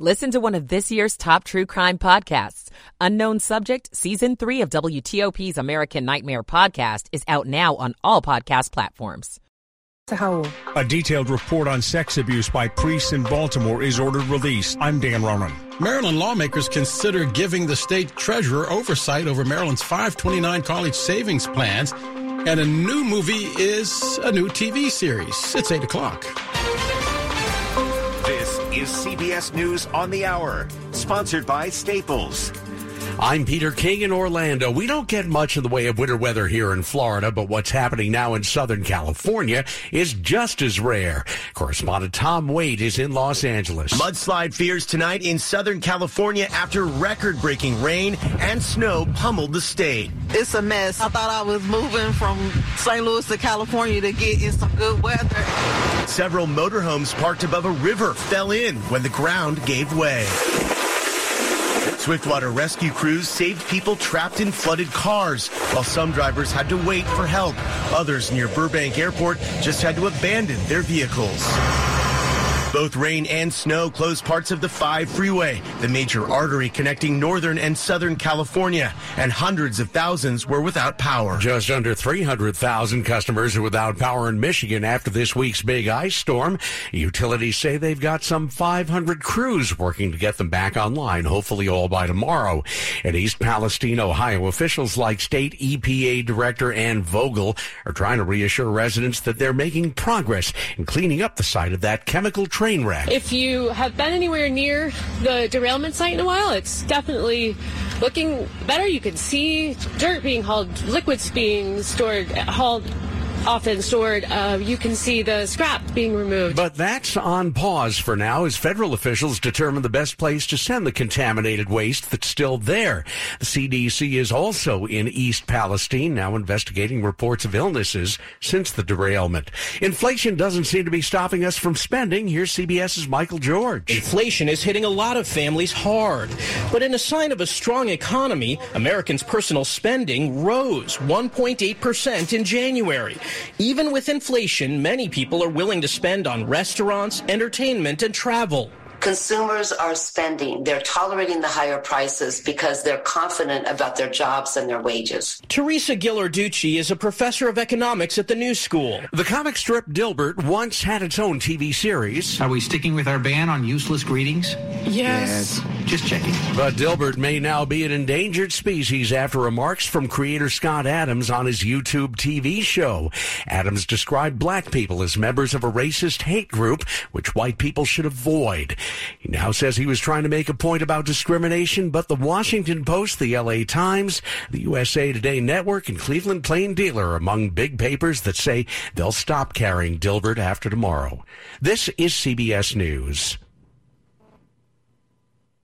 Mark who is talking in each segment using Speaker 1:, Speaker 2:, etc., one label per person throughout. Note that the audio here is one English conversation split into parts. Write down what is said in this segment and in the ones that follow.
Speaker 1: Listen to one of this year's top true crime podcasts. Unknown Subject, Season 3 of WTOP's American Nightmare podcast is out now on all podcast platforms.
Speaker 2: A detailed report on sex abuse by priests in Baltimore is ordered released. I'm Dan Ronan.
Speaker 3: Maryland lawmakers consider giving the state treasurer oversight over Maryland's 529 college savings plans. And a new movie is a new TV series. It's 8 o'clock.
Speaker 4: Is CBS News on the Hour, sponsored by Staples.
Speaker 5: I'm Peter King in Orlando. We don't get much in the way of winter weather here in Florida, but what's happening now in Southern California is just as rare. Correspondent Tom Wade is in Los Angeles.
Speaker 6: Mudslide fears tonight in Southern California after record breaking rain and snow pummeled the state.
Speaker 7: It's a mess. I thought I was moving from St. Louis to California to get in some good weather.
Speaker 6: Several motorhomes parked above a river fell in when the ground gave way. Swiftwater rescue crews saved people trapped in flooded cars, while some drivers had to wait for help. Others near Burbank Airport just had to abandon their vehicles. Both rain and snow closed parts of the 5 freeway, the major artery connecting northern and southern California, and hundreds of thousands were without power.
Speaker 5: Just under 300,000 customers are without power in Michigan after this week's big ice storm. Utilities say they've got some 500 crews working to get them back online, hopefully all by tomorrow. In East Palestine, Ohio, officials like State EPA Director Anne Vogel are trying to reassure residents that they're making progress in cleaning up the site of that chemical train wreck.
Speaker 8: If you have been anywhere near the derailment site in a while, it's definitely looking better. You can see dirt being hauled, liquids being stored, hauled often stored. Uh, you can see the scrap being removed.
Speaker 5: But that's on pause for now as federal officials determine the best place to send the contaminated waste that's still there. The CDC is also in East Palestine, now investigating reports of illnesses since the derailment. Inflation doesn't seem to be stopping us from spending. Here's CBS's Michael George.
Speaker 9: Inflation is hitting a lot of families hard. But in a sign of a strong economy, Americans' personal spending rose 1.8% in January. Even with inflation, many people are willing to spend on restaurants, entertainment, and travel.
Speaker 10: Consumers are spending. They're tolerating the higher prices because they're confident about their jobs and their wages.
Speaker 9: Teresa Ghilarducci is a professor of economics at the New School.
Speaker 5: The comic strip Dilbert once had its own TV series.
Speaker 11: Are we sticking with our ban on useless greetings?
Speaker 8: Yes.
Speaker 11: yes. Just checking.
Speaker 5: But Dilbert may now be an endangered species after remarks from creator Scott Adams on his YouTube TV show. Adams described black people as members of a racist hate group which white people should avoid. He now says he was trying to make a point about discrimination, but the Washington Post, the LA Times, the USA Today Network, and Cleveland Plain Dealer are among big papers that say they'll stop carrying Dilbert after tomorrow. This is CBS News.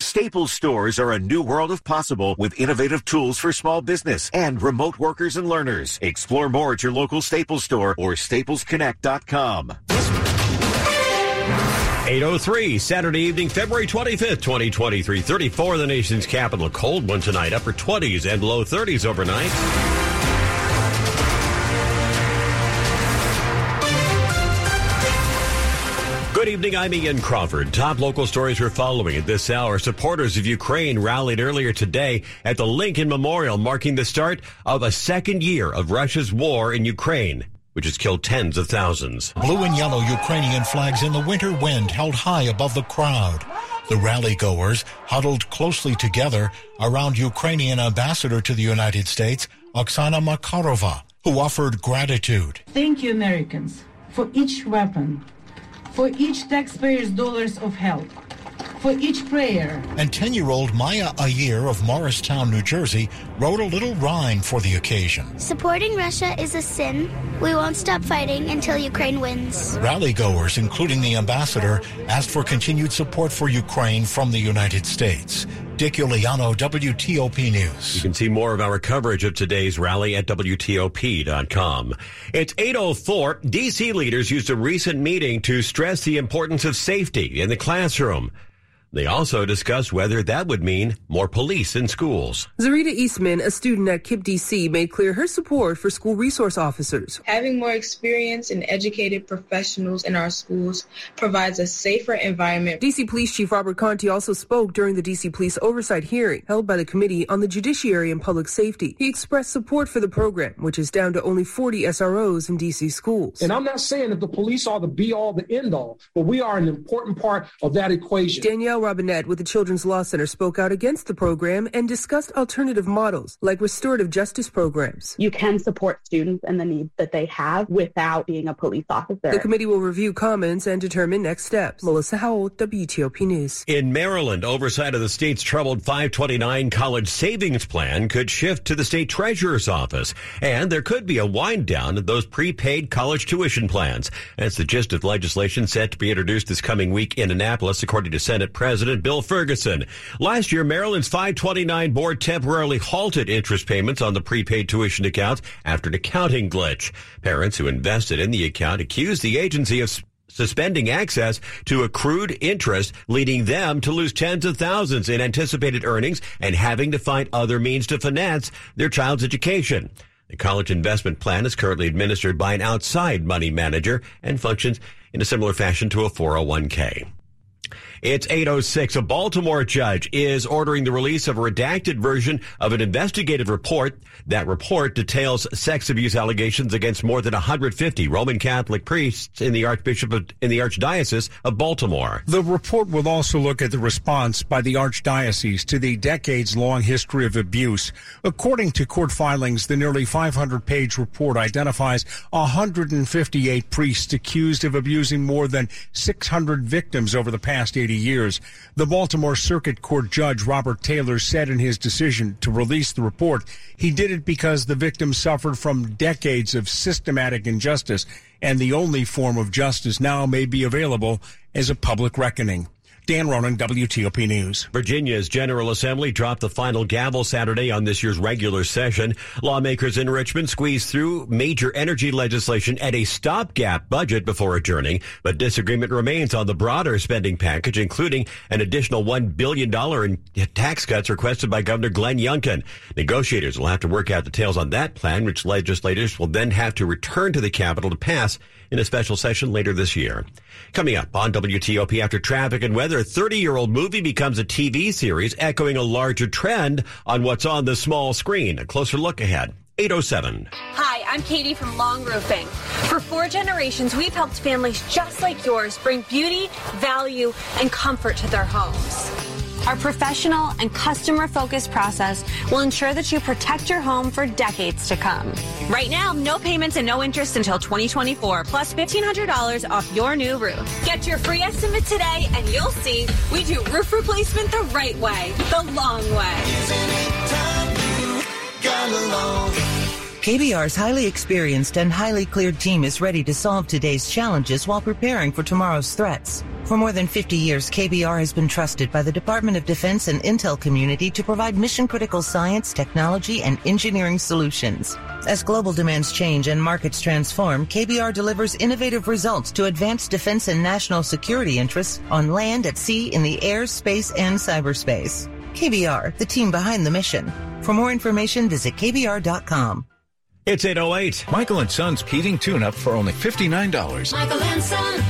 Speaker 4: Staples stores are a new world of possible with innovative tools for small business and remote workers and learners. Explore more at your local Staples store or staplesconnect.com.
Speaker 12: 803, Saturday evening, February 25th, 2023. 34 the nation's capital. Cold one tonight, upper 20s and low 30s overnight. Good evening, I'm Ian Crawford. Top local stories we're following at this hour. Supporters of Ukraine rallied earlier today at the Lincoln Memorial, marking the start of a second year of Russia's war in Ukraine which has killed tens of thousands.
Speaker 13: Blue and yellow Ukrainian flags in the winter wind held high above the crowd. The rally goers huddled closely together around Ukrainian ambassador to the United States, Oksana Makarova, who offered gratitude.
Speaker 14: Thank you, Americans, for each weapon, for each taxpayer's dollars of help,
Speaker 15: for each prayer.
Speaker 16: And 10 year old Maya Ayer of Morristown, New Jersey, wrote a little rhyme for the occasion.
Speaker 17: Supporting Russia is a sin. We won't stop fighting until Ukraine wins.
Speaker 16: Rally goers, including the ambassador, asked for continued support for Ukraine from the United States. Dick Uliano, WTOP News.
Speaker 12: You can see more of our coverage of today's rally at WTOP.com. It's 804. DC leaders used a recent meeting to stress the importance of safety in the classroom. They also discussed whether that would mean more police in schools.
Speaker 18: Zarita Eastman, a student at KIPP DC, made clear her support for school resource officers.
Speaker 19: Having more experienced and educated professionals in our schools provides a safer environment.
Speaker 18: DC Police Chief Robert Contee also spoke during the DC Police Oversight hearing held by the Committee on the Judiciary and Public Safety. He expressed support for the program, which is down to only 40 SROs in DC schools.
Speaker 20: And I'm not saying that the police are the be all, the end all, but we are an important part of that equation.
Speaker 18: Danielle Robinette with the Children's Law Center spoke out against the program and discussed alternative models like restorative justice programs.
Speaker 21: You can support students and the needs that they have without being a police officer.
Speaker 18: The committee will review comments and determine next steps. Melissa Howell, WTOP News.
Speaker 12: In Maryland, oversight of the state's troubled 529 college savings plan could shift to the state treasurer's office, and there could be a wind down of those prepaid college tuition plans. That's the gist of legislation set to be introduced this coming week in Annapolis, according to Senate President President Bill Ferguson. Last year, Maryland's 529 board temporarily halted interest payments on the prepaid tuition accounts after an accounting glitch. Parents who invested in the account accused the agency of suspending access to accrued interest, leading them to lose tens of thousands in anticipated earnings and having to find other means to finance their child's education. The college investment plan is currently administered by an outside money manager and functions in a similar fashion to a 401k. It's 806. A Baltimore judge is ordering the release of a redacted version of an investigative report. That report details sex abuse allegations against more than 150 Roman Catholic priests in the Archbishop of, in the Archdiocese of Baltimore.
Speaker 2: The report will also look at the response by the Archdiocese to the decades long history of abuse. According to court filings, the nearly 500 page report identifies 158 priests accused of abusing more than 600 victims over the past 80 years. The Baltimore Circuit Court Judge Robert Taylor said in his decision to release the report, he did it because the victims suffered from decades of systematic injustice, and the only form of justice now may be available as a public reckoning. Dan Ronan, WTOP News.
Speaker 12: Virginia's General Assembly dropped the final gavel Saturday on this year's regular session. Lawmakers in Richmond squeezed through major energy legislation at a stopgap budget before adjourning, but disagreement remains on the broader spending package, including an additional $1 billion in tax cuts requested by Governor Glenn Youngkin. Negotiators will have to work out details on that plan, which legislators will then have to return to the Capitol to pass in a special session later this year. Coming up on WTOP after traffic and weather, a 30 year old movie becomes a TV series echoing a larger trend on what's on the small screen. A closer look ahead. 807.
Speaker 22: Hi, I'm Katie from Long Roofing. For four generations, we've helped families just like yours bring beauty, value, and comfort to their homes. Our professional and customer focused process will ensure that you protect your home for decades to come. Right now, no payments and no interest until 2024, plus $1,500 off your new roof. Get your free estimate today, and you'll see we do roof replacement the right way, the long way.
Speaker 23: KBR's highly experienced and highly cleared team is ready to solve today's challenges while preparing for tomorrow's threats. For more than 50 years, KBR has been trusted by the Department of Defense and Intel community to provide mission critical science, technology, and engineering solutions. As global demands change and markets transform, KBR delivers innovative results to advance defense and national security interests on land, at sea, in the air, space, and cyberspace. KBR, the team behind the mission. For more information, visit KBR.com.
Speaker 12: It's 808.
Speaker 4: Michael and Son's heating tune up for only $59.
Speaker 22: Michael and Son.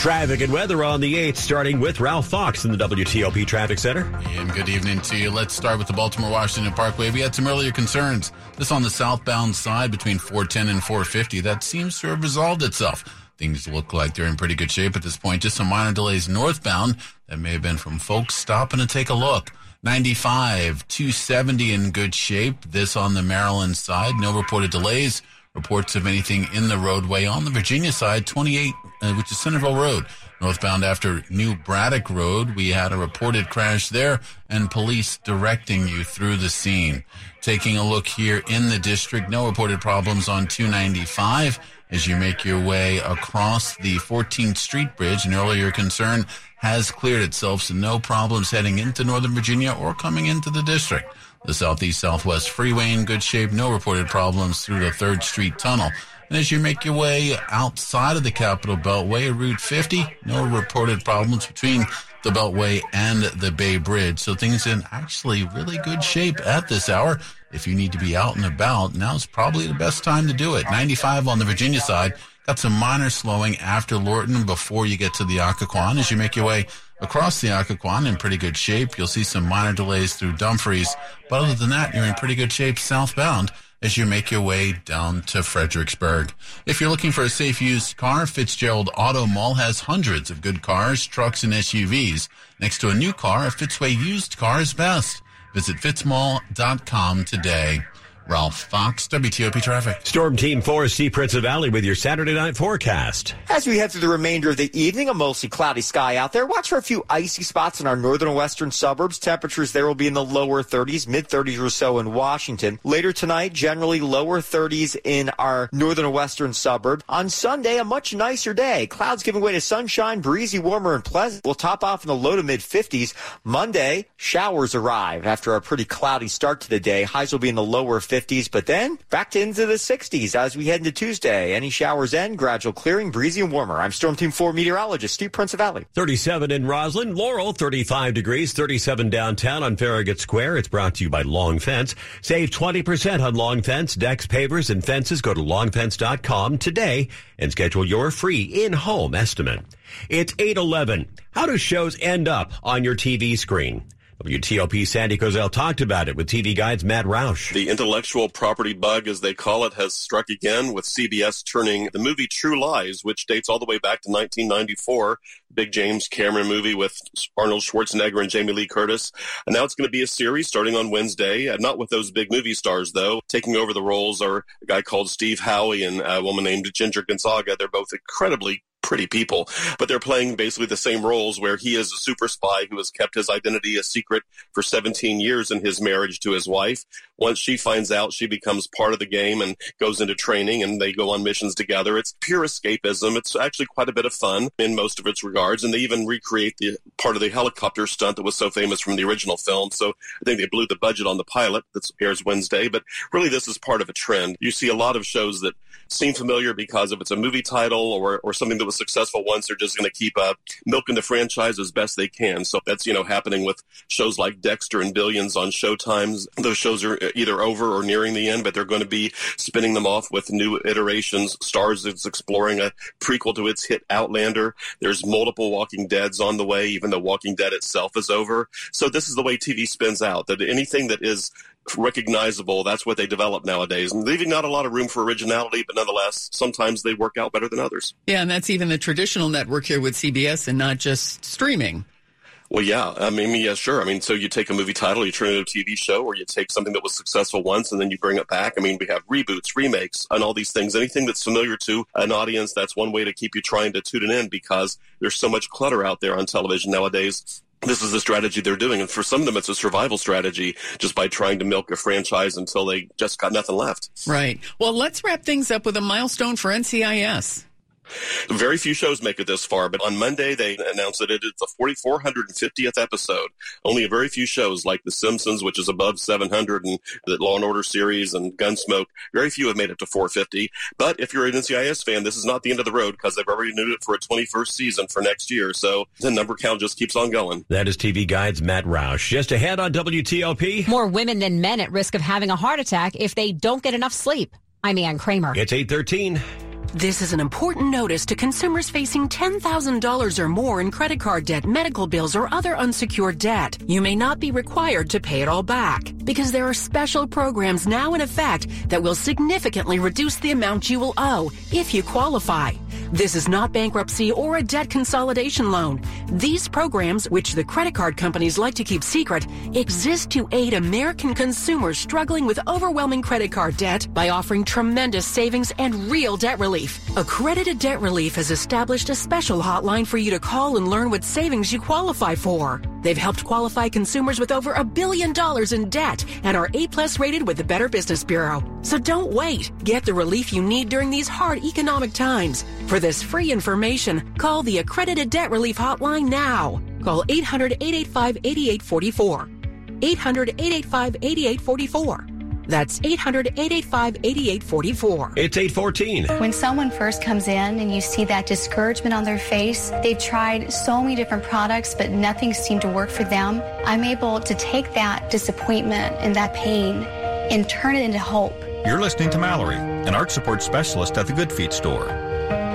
Speaker 12: Traffic and weather on the 8th, starting with Ralph Fox in the WTOP Traffic Center.
Speaker 24: And good evening to you. Let's start with the Baltimore Washington Parkway. We had some earlier concerns. This on the southbound side between 410 and 450. That seems to have resolved itself. Things look like they're in pretty good shape at this point. Just some minor delays northbound that may have been from folks stopping to take a look. 95, 270 in good shape. This on the Maryland side. No reported delays. Reports of anything in the roadway on the Virginia side, 28, uh, which is Centreville Road. Northbound after New Braddock Road, we had a reported crash there and police directing you through the scene. Taking a look here in the district, no reported problems on 295 as you make your way across the 14th Street Bridge. An earlier concern has cleared itself, so no problems heading into Northern Virginia or coming into the district. The Southeast Southwest Freeway in good shape, no reported problems through the 3rd Street Tunnel. And as you make your way outside of the Capital Beltway, Route 50, no reported problems between the Beltway and the Bay Bridge. So things in actually really good shape at this hour. If you need to be out and about, now's probably the best time to do it. 95 on the Virginia side. Got some minor slowing after Lorton before you get to the Occoquan. As you make your way across the Occoquan in pretty good shape, you'll see some minor delays through Dumfries. But other than that, you're in pretty good shape southbound as you make your way down to Fredericksburg. If you're looking for a safe used car, Fitzgerald Auto Mall has hundreds of good cars, trucks, and SUVs. Next to a new car, a Fitzway used car is best. Visit fitzmall.com today. Ralph Fox, WTOP Traffic.
Speaker 12: Storm Team 4, Sea Prinzivalli with your Saturday night forecast.
Speaker 25: As we head through the remainder of the evening, a mostly cloudy sky out there. Watch for a few icy spots in our northern and western suburbs. Temperatures there will be in the lower 30s, mid 30s or so in Washington. Later tonight, generally lower 30s in our northern and western suburbs. On Sunday, a much nicer day. Clouds giving way to sunshine, breezy, warmer, and pleasant. We'll top off in the low to mid 50s. Monday, showers arrive after a pretty cloudy start to the day. Highs will be in the lower 50s. 50s, but then back to into the 60s as we head into Tuesday. Any showers end, gradual clearing, breezy and warmer. I'm Storm Team 4 meteorologist Steve Prinzivalli.
Speaker 12: 37 in Rosslyn, Laurel, 35 degrees, 37 downtown on Farragut Square. It's brought to you by Long Fence. Save 20% on Long Fence, decks, pavers, and fences. Go to longfence.com today and schedule your free in-home estimate. It's 811. How do shows end up on your TV screen? WTOP Sandy Kozel talked about it with TV Guide's Matt Roush.
Speaker 26: The intellectual property bug, as they call it, has struck again with CBS turning the movie True Lies, which dates all the way back to 1994, big James Cameron movie with Arnold Schwarzenegger and Jamie Lee Curtis. And now it's going to be a series starting on Wednesday, uh, not with those big movie stars, though. Taking over the roles are a guy called Steve Howey and a woman named Ginger Gonzaga. They're both incredibly pretty people, but they're playing basically the same roles where he is a super spy who has kept his identity a secret for 17 years in his marriage to his wife. Once she finds out, she becomes part of the game and goes into training and they go on missions together. It's pure escapism. It's actually quite a bit of fun in most of its regards. And they even recreate the part of the helicopter stunt that was so famous from the original film. So I think they blew the budget on the pilot that airs Wednesday, but really this is part of a trend. You see a lot of shows that seem familiar because if it's a movie title or, or something that was successful once, they're just going to keep uh, milking the franchise as best they can. So that's, you know, happening with shows like Dexter and Billions on Showtimes. Those shows are either over or nearing the end, but they're going to be spinning them off with new iterations. Starz is exploring a prequel to its hit Outlander. There's multiple Walking Deads on the way, even though Walking Dead itself is over. So this is the way TV spins out, that anything that is recognizable. That's what they develop nowadays, and leaving not a lot of room for originality, but nonetheless, sometimes they work out better than others.
Speaker 27: Yeah, and that's even the traditional network here with CBS, and not just streaming.
Speaker 26: Well, yeah. I mean, yeah, sure. I mean, so you take a movie title, you turn it into a TV show, or you take something that was successful once and then you bring it back. I mean, we have reboots, remakes, and all these things. Anything that's familiar to an audience, that's one way to keep you trying to tune in because there's so much clutter out there on television nowadays this is the strategy they're doing. And for some of them, it's a survival strategy just by trying to milk a franchise until they just got nothing left.
Speaker 27: Right. Well, let's wrap things up with a milestone for NCIS.
Speaker 26: Very few shows make it this far, but on Monday they announced that it is the 4450th episode. Only a very few shows like The Simpsons, which is above 700, and the Law and Order series and Gunsmoke, very few have made it to 450. But if you're an NCIS fan, this is not the end of the road because they've already renewed it for a 21st season for next year. So the number count just keeps on going.
Speaker 12: That is TV Guide's Matt Roush. Just ahead on WTOP.
Speaker 15: More women than men at risk of having a heart attack if they don't get enough sleep. I'm Ann Kramer.
Speaker 12: It's 813.
Speaker 28: This is an important notice to consumers facing $10,000 or more in credit card debt, medical bills, or other unsecured debt. You may not be required to pay it all back because there are special programs now in effect that will significantly reduce the amount you will owe if you qualify. This is not bankruptcy or a debt consolidation loan. These programs, which the credit card companies like to keep secret, exist to aid American consumers struggling with overwhelming credit card debt by offering tremendous savings and real debt relief. Accredited Debt Relief has established a special hotline for you to call and learn what savings you qualify for. They've helped qualify consumers with over a billion dollars in debt and are A plus rated with the Better Business Bureau. So don't wait. Get the relief you need during these hard economic times. For this free information, call the Accredited Debt Relief Hotline now. Call 800 885 8844. 800 885 8844. That's 800 885 8844.
Speaker 12: It's 814.
Speaker 29: When someone first comes in and you see that discouragement on their face, they've tried so many different products, but nothing seemed to work for them. I'm able to take that disappointment and that pain and turn it into hope.
Speaker 4: You're listening to Mallory, an arch support specialist at the Good Feet store.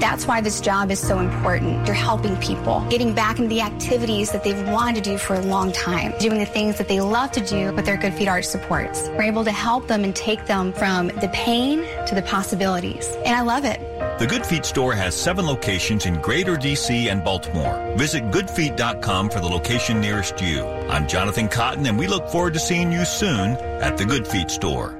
Speaker 29: That's why this job is so important. You're helping people, getting back into the activities that they've wanted to do for a long time, doing the things that they love to do with their Good Feet Arch supports. We're able to help them and take them from the pain to the possibilities. And I love it.
Speaker 4: The Good Feet store has seven locations in Greater DC and Baltimore. Visit goodfeet.com for the location nearest you. I'm Jonathan Cotton, and we look forward to seeing you soon at the Good Feet store.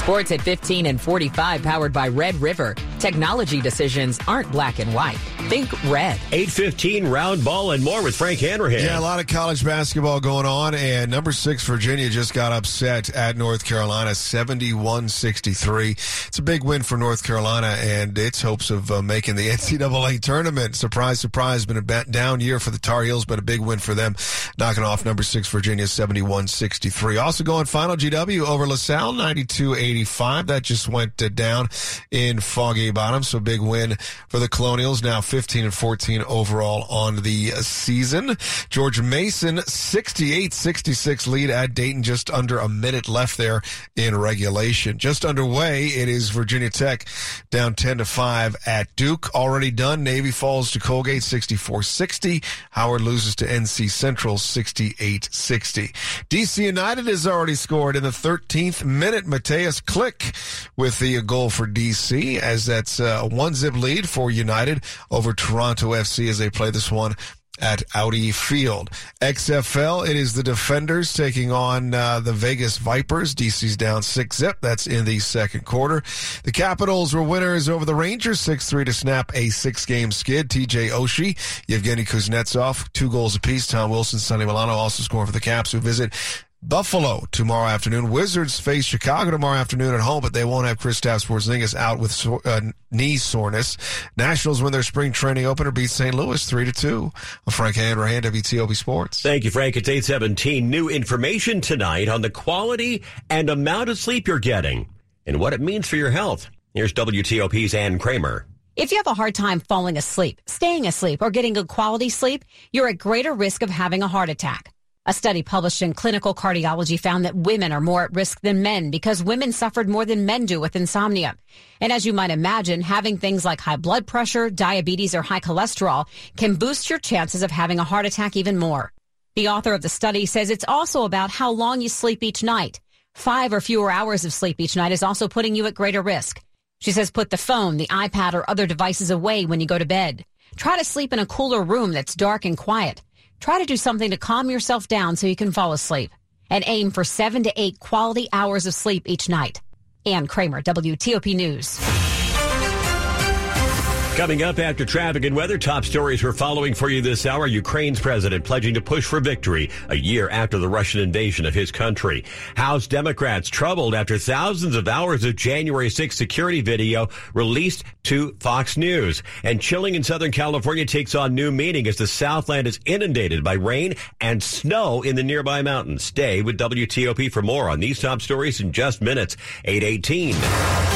Speaker 30: Sports at 15 and 45 powered by Red River. Technology decisions aren't black and white. Think red.
Speaker 12: 815 round ball and more with Frank Hanrahan.
Speaker 31: Yeah, a lot of college basketball going on, and number six Virginia just got upset at North Carolina, 71-63. It's a big win for North Carolina and its hopes of uh, making the NCAA tournament. Surprise, surprise, been a down year for the Tar Heels, but a big win for them, knocking off number six Virginia, 71-63. Also going final GW over LaSalle, 92-85. That just went uh, down in Foggy Bottom, so big win for the Colonials. Now 15 and 14 overall on the season. George Mason, 68-66 lead at Dayton, just under a minute left there in regulation. Just underway, it is Virginia Tech down 10 to 5 at Duke. Already done. Navy falls to Colgate 64-60. Howard loses to NC Central 68-60. DC United has already scored in the 13th minute. Mateusz Klich with the goal for DC as that's a one zip lead for United over Toronto FC as they play this one at Audi Field. XFL, it is the Defenders taking on uh, the Vegas Vipers. DC's down six zip. That's in the second quarter. The Capitals were winners over the Rangers, 6-3 to snap a six-game skid. TJ Oshie, Yevgeny Kuznetsov, two goals apiece. Tom Wilson, Sonny Milano also scoring for the Caps who visit Buffalo tomorrow afternoon. Wizards face Chicago tomorrow afternoon at home, but they won't have Kristaps Porzingis out with so, uh, knee soreness. Nationals win their spring training opener, beat St. Louis three to two. I'm Frank Hanrahan, WTOP Sports.
Speaker 12: Thank you, Frank. It's eight seventeen. New information tonight on the quality and amount of sleep you're getting and what it means for your health. Here's WTOP's Ann Kramer.
Speaker 15: If you have a hard time falling asleep, staying asleep, or getting good quality sleep, you're at greater risk of having a heart attack. A study published in Clinical Cardiology found that women are more at risk than men because women suffered more than men do with insomnia. And as you might imagine, having things like high blood pressure, diabetes, or high cholesterol can boost your chances of having a heart attack even more. The author of the study says it's also about how long you sleep each night. Five or fewer hours of sleep each night is also putting you at greater risk. She says put the phone, the iPad, or other devices away when you go to bed. Try to sleep in a cooler room that's dark and quiet. Try to do something to calm yourself down so you can fall asleep. And aim for seven to eight quality hours of sleep each night. Ann Kramer, WTOP News.
Speaker 12: Coming up after traffic and weather, top stories we're following for you this hour. Ukraine's president pledging to push for victory a year after the Russian invasion of his country. House Democrats troubled after thousands of hours of January 6 security video released to Fox News. And chilling in Southern California takes on new meaning as the Southland is inundated by rain and snow in the nearby mountains. Stay with WTOP for more on these top stories in just minutes. 818.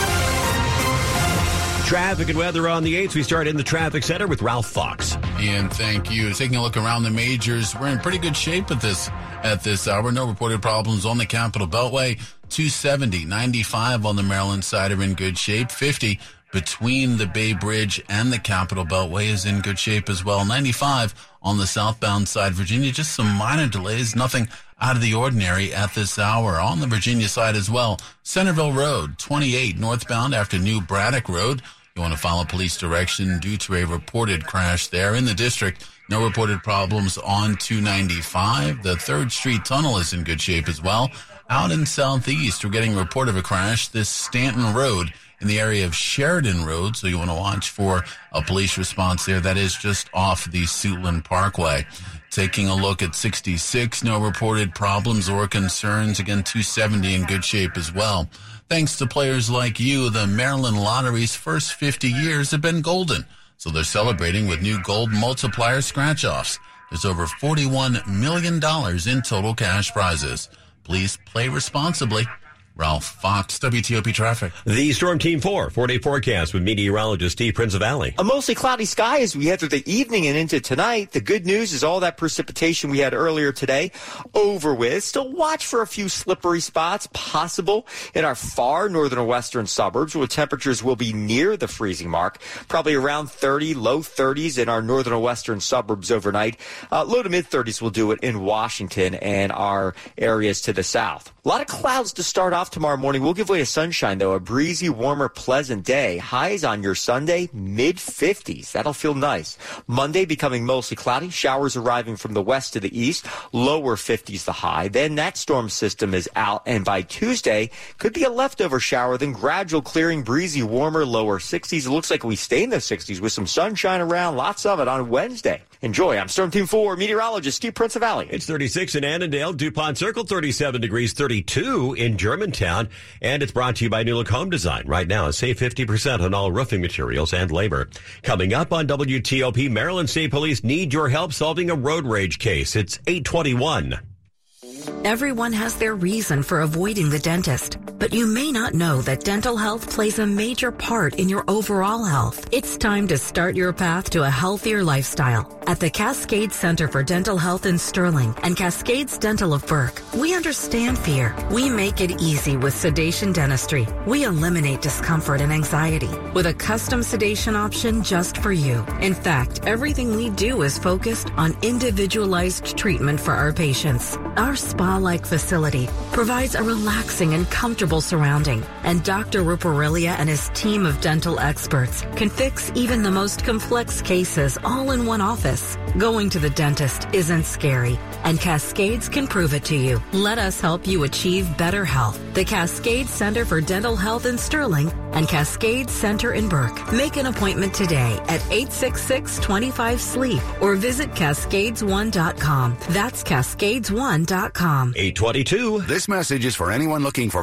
Speaker 12: Traffic and weather on the 8th. We start in the traffic center with Ralph Fox.
Speaker 24: Ian, thank you. Taking a look around the majors, we're in pretty good shape at this at this hour. No reported problems on the Capital Beltway. 270, 95 on the Maryland side are in good shape. 50 between the Bay Bridge and the Capital Beltway is in good shape as well. 95 on the southbound side, Virginia. Just some minor delays, nothing out of the ordinary at this hour. On the Virginia side as well, Centreville Road, 28 northbound after New Braddock Road. You want to follow police direction due to a reported crash there in the district. No reported problems on 295. The 3rd Street Tunnel is in good shape as well. Out in Southeast, we're getting a report of a crash. This Stanton Road in the area of Sheridan Road. So you want to watch for a police response there. That is just off the Suitland Parkway. Taking a look at 66, no reported problems or concerns. Again, 270 in good shape as well. Thanks to players like you, the Maryland Lottery's first 50 years have been golden. So they're celebrating with new gold multiplier scratch offs. There's over $41 million in total cash prizes. Please play responsibly. Ralph Fox, WTOP Traffic.
Speaker 12: The Storm Team 4 four-day forecast with meteorologist Steve Prinzivalli.
Speaker 25: A mostly cloudy sky as we head through the evening and into tonight. The good news is all that precipitation we had earlier today over with. Still watch for a few slippery spots possible in our far northern or western suburbs where temperatures will be near the freezing mark, probably around 30, low 30s in our northern or western suburbs overnight. Uh, low to mid 30s will do it in Washington and our areas to the south. A lot of clouds to start off tomorrow morning. We'll give way to sunshine, though. A breezy, warmer, pleasant day. Highs on your Sunday, mid 50s. That'll feel nice. Monday becoming mostly cloudy. Showers arriving from the west to the east. Lower 50s the high. Then that storm system is out. And by Tuesday, could be a leftover shower. Then gradual clearing, breezy, warmer, lower 60s. It looks like we stay in the 60s with some sunshine around. Lots of it on Wednesday. Enjoy. I'm Storm Team 4 meteorologist Steve Prinzivalli.
Speaker 12: It's 36 in Annandale, DuPont Circle, 37 degrees, 32 in Germantown. And it's brought to you by New Look Home Design. Right now, save 50% on all roofing materials and labor. Coming up on WTOP, Maryland State Police need your help solving a road rage case. It's 821.
Speaker 32: Everyone has their reason for avoiding the dentist, but you may not know that dental health plays a major part in your overall health. It's time to start your path to a healthier lifestyle. At the Cascade Center for Dental Health in Sterling and Cascades Dental of Burke, we understand fear. We make it easy with sedation dentistry. We eliminate discomfort and anxiety with a custom sedation option just for you. In fact, everything we do is focused on individualized treatment for our patients. Our spa-like facility provides a relaxing and comfortable surrounding, and Dr. Ruparelia and his team of dental experts can fix even the most complex cases all in one office. Going to the dentist isn't scary, and Cascades can prove it to you. Let us help you achieve better health. The Cascade Center for Dental Health in Sterling and Cascade Center in Burke. Make an appointment today at 866-25-SLEEP or visit cascades1.com. That's cascades1.com.
Speaker 12: 822.
Speaker 33: This message is for anyone looking for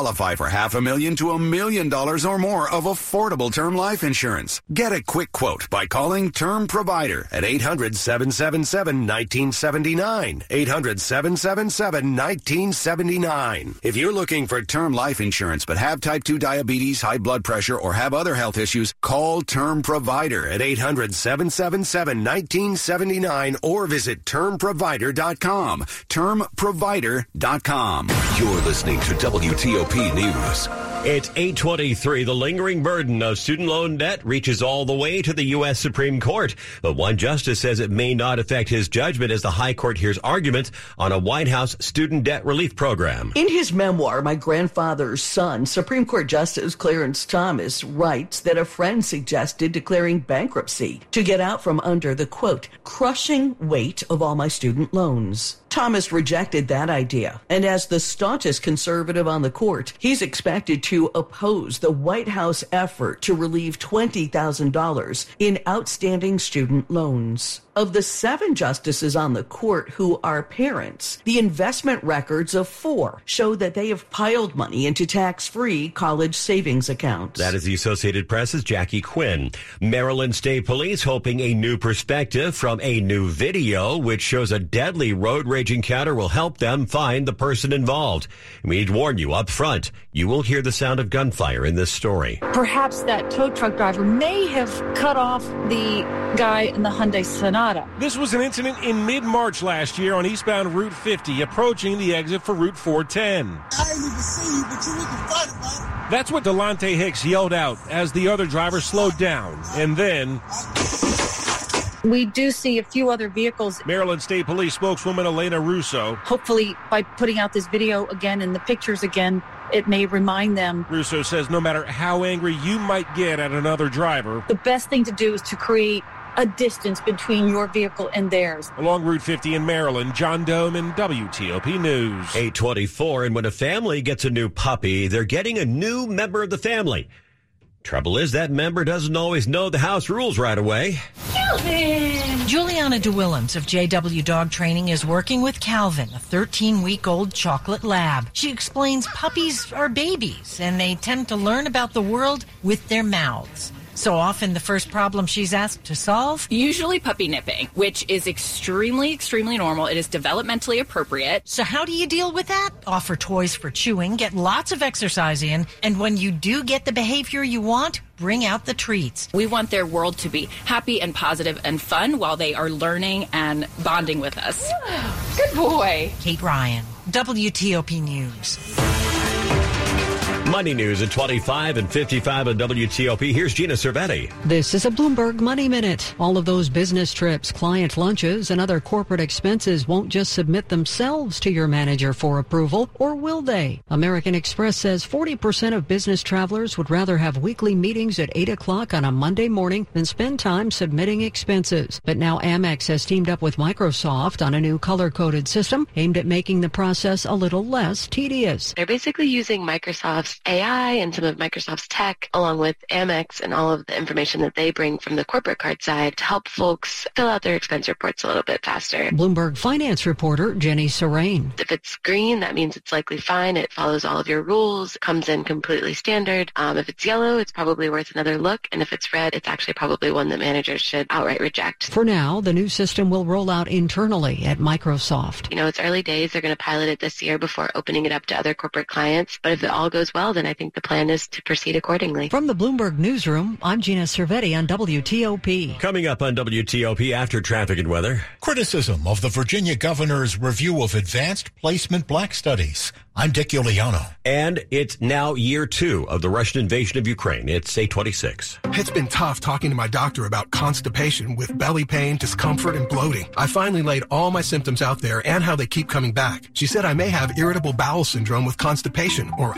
Speaker 33: for half a million to a million dollars or more of affordable term life insurance. Get a quick quote by calling Term Provider at 800 777 1979. 800 777 1979. If you're looking for term life insurance but have type 2 diabetes, high blood pressure, or have other health issues, call Term Provider at 800 777 1979 or visit termprovider.com. Termprovider.com.
Speaker 4: You're listening to WTOP News.
Speaker 12: It's 823. The lingering burden of student loan debt reaches all the way to the U.S. Supreme Court. But one justice says it may not affect his judgment as the High Court hears arguments on a White House student debt relief program.
Speaker 1: In his memoir, My Grandfather's Son, Supreme Court Justice Clarence Thomas writes that a friend suggested declaring bankruptcy to get out from under the quote, crushing weight of all my student loans. Thomas rejected that idea, and as the staunchest conservative on the court, he's expected to oppose the White House effort to relieve $20,000 in outstanding student loans. Of the seven justices on the court who are parents, the investment records of four show that they have piled money into tax-free college savings accounts.
Speaker 12: That is the Associated Press's Jackie Quinn. Maryland State Police hoping a new perspective from a new video, which shows a deadly road rage encounter will help them find the person involved. We need to warn you up front. You will hear the sound of gunfire in this story.
Speaker 34: Perhaps that tow truck driver may have cut off the guy in the Hyundai Sonata.
Speaker 9: This was an incident in mid March last year on eastbound Route 50, approaching the exit for Route 410.
Speaker 35: I didn't even see you, but you we can fight about it.
Speaker 9: That's what Delonte Hicks yelled out as the other driver slowed down. And then.
Speaker 34: We do see a few other vehicles.
Speaker 9: Maryland State Police spokeswoman Elena Russo.
Speaker 34: Hopefully, by putting out this video again and the pictures again, it may remind them.
Speaker 9: Russo says no matter how angry you might get at another driver,
Speaker 34: the best thing to do is to create a distance between your vehicle and theirs.
Speaker 9: Along Route 50 in Maryland, John Domen WTOP News.
Speaker 12: 824, and when a family gets a new puppy, they're getting a new member of the family. Trouble is, that member doesn't always know the house rules right away.
Speaker 36: Calvin! Juliana DeWillems of JW Dog Training is working with Calvin, a 13 week old chocolate lab. She explains puppies are babies and they tend to learn about the world with their mouths. So often the first problem she's asked to solve?
Speaker 37: Usually puppy nipping, which is extremely, extremely normal. It is developmentally appropriate.
Speaker 36: So how do you deal with that? Offer toys for chewing, get lots of exercise in, and when you do get the behavior you want, bring out the treats.
Speaker 37: We want their world to be happy and positive and fun while they are learning and bonding with us.
Speaker 36: Good boy. Kate Ryan, WTOP News.
Speaker 12: Money news at 25 and 55 on WTOP. Here's Gina Cervetti.
Speaker 13: This is a Bloomberg Money Minute. All of those business trips, client lunches, and other corporate expenses won't just submit themselves to your manager for approval, or will they? American Express says 40% of business travelers would rather have weekly meetings at 8 o'clock on a Monday morning than spend time submitting expenses. But now Amex has teamed up with Microsoft on a new color-coded system aimed at making the process a little less tedious.
Speaker 38: They're basically using Microsoft's AI and some of Microsoft's tech, along with Amex and all of the information that they bring from the corporate card side to help folks fill out their expense reports a little bit faster.
Speaker 13: Bloomberg finance reporter Jenny Surane.
Speaker 38: If it's green, that means it's likely fine. It follows all of your rules, comes in completely standard. Um, if it's yellow, it's probably worth another look. And if it's red, it's actually probably one that managers should outright reject.
Speaker 13: For now, the new system will roll out internally at Microsoft.
Speaker 38: You know, it's early days. They're going to pilot it this year before opening it up to other corporate clients. But if it all goes well, then I think the plan is to proceed accordingly.
Speaker 13: From the Bloomberg Newsroom, I'm Gina Cervetti on WTOP.
Speaker 12: Coming up on WTOP after traffic and weather.
Speaker 39: Criticism of the Virginia governor's review of advanced placement black studies. I'm Dick Uliano.
Speaker 12: And it's now year two of the Russian invasion of Ukraine. It's 826.
Speaker 40: It's been tough talking to my doctor about constipation with belly pain, discomfort, and bloating. I finally laid all my symptoms out there and how they keep coming back. She said I may have irritable bowel syndrome with constipation or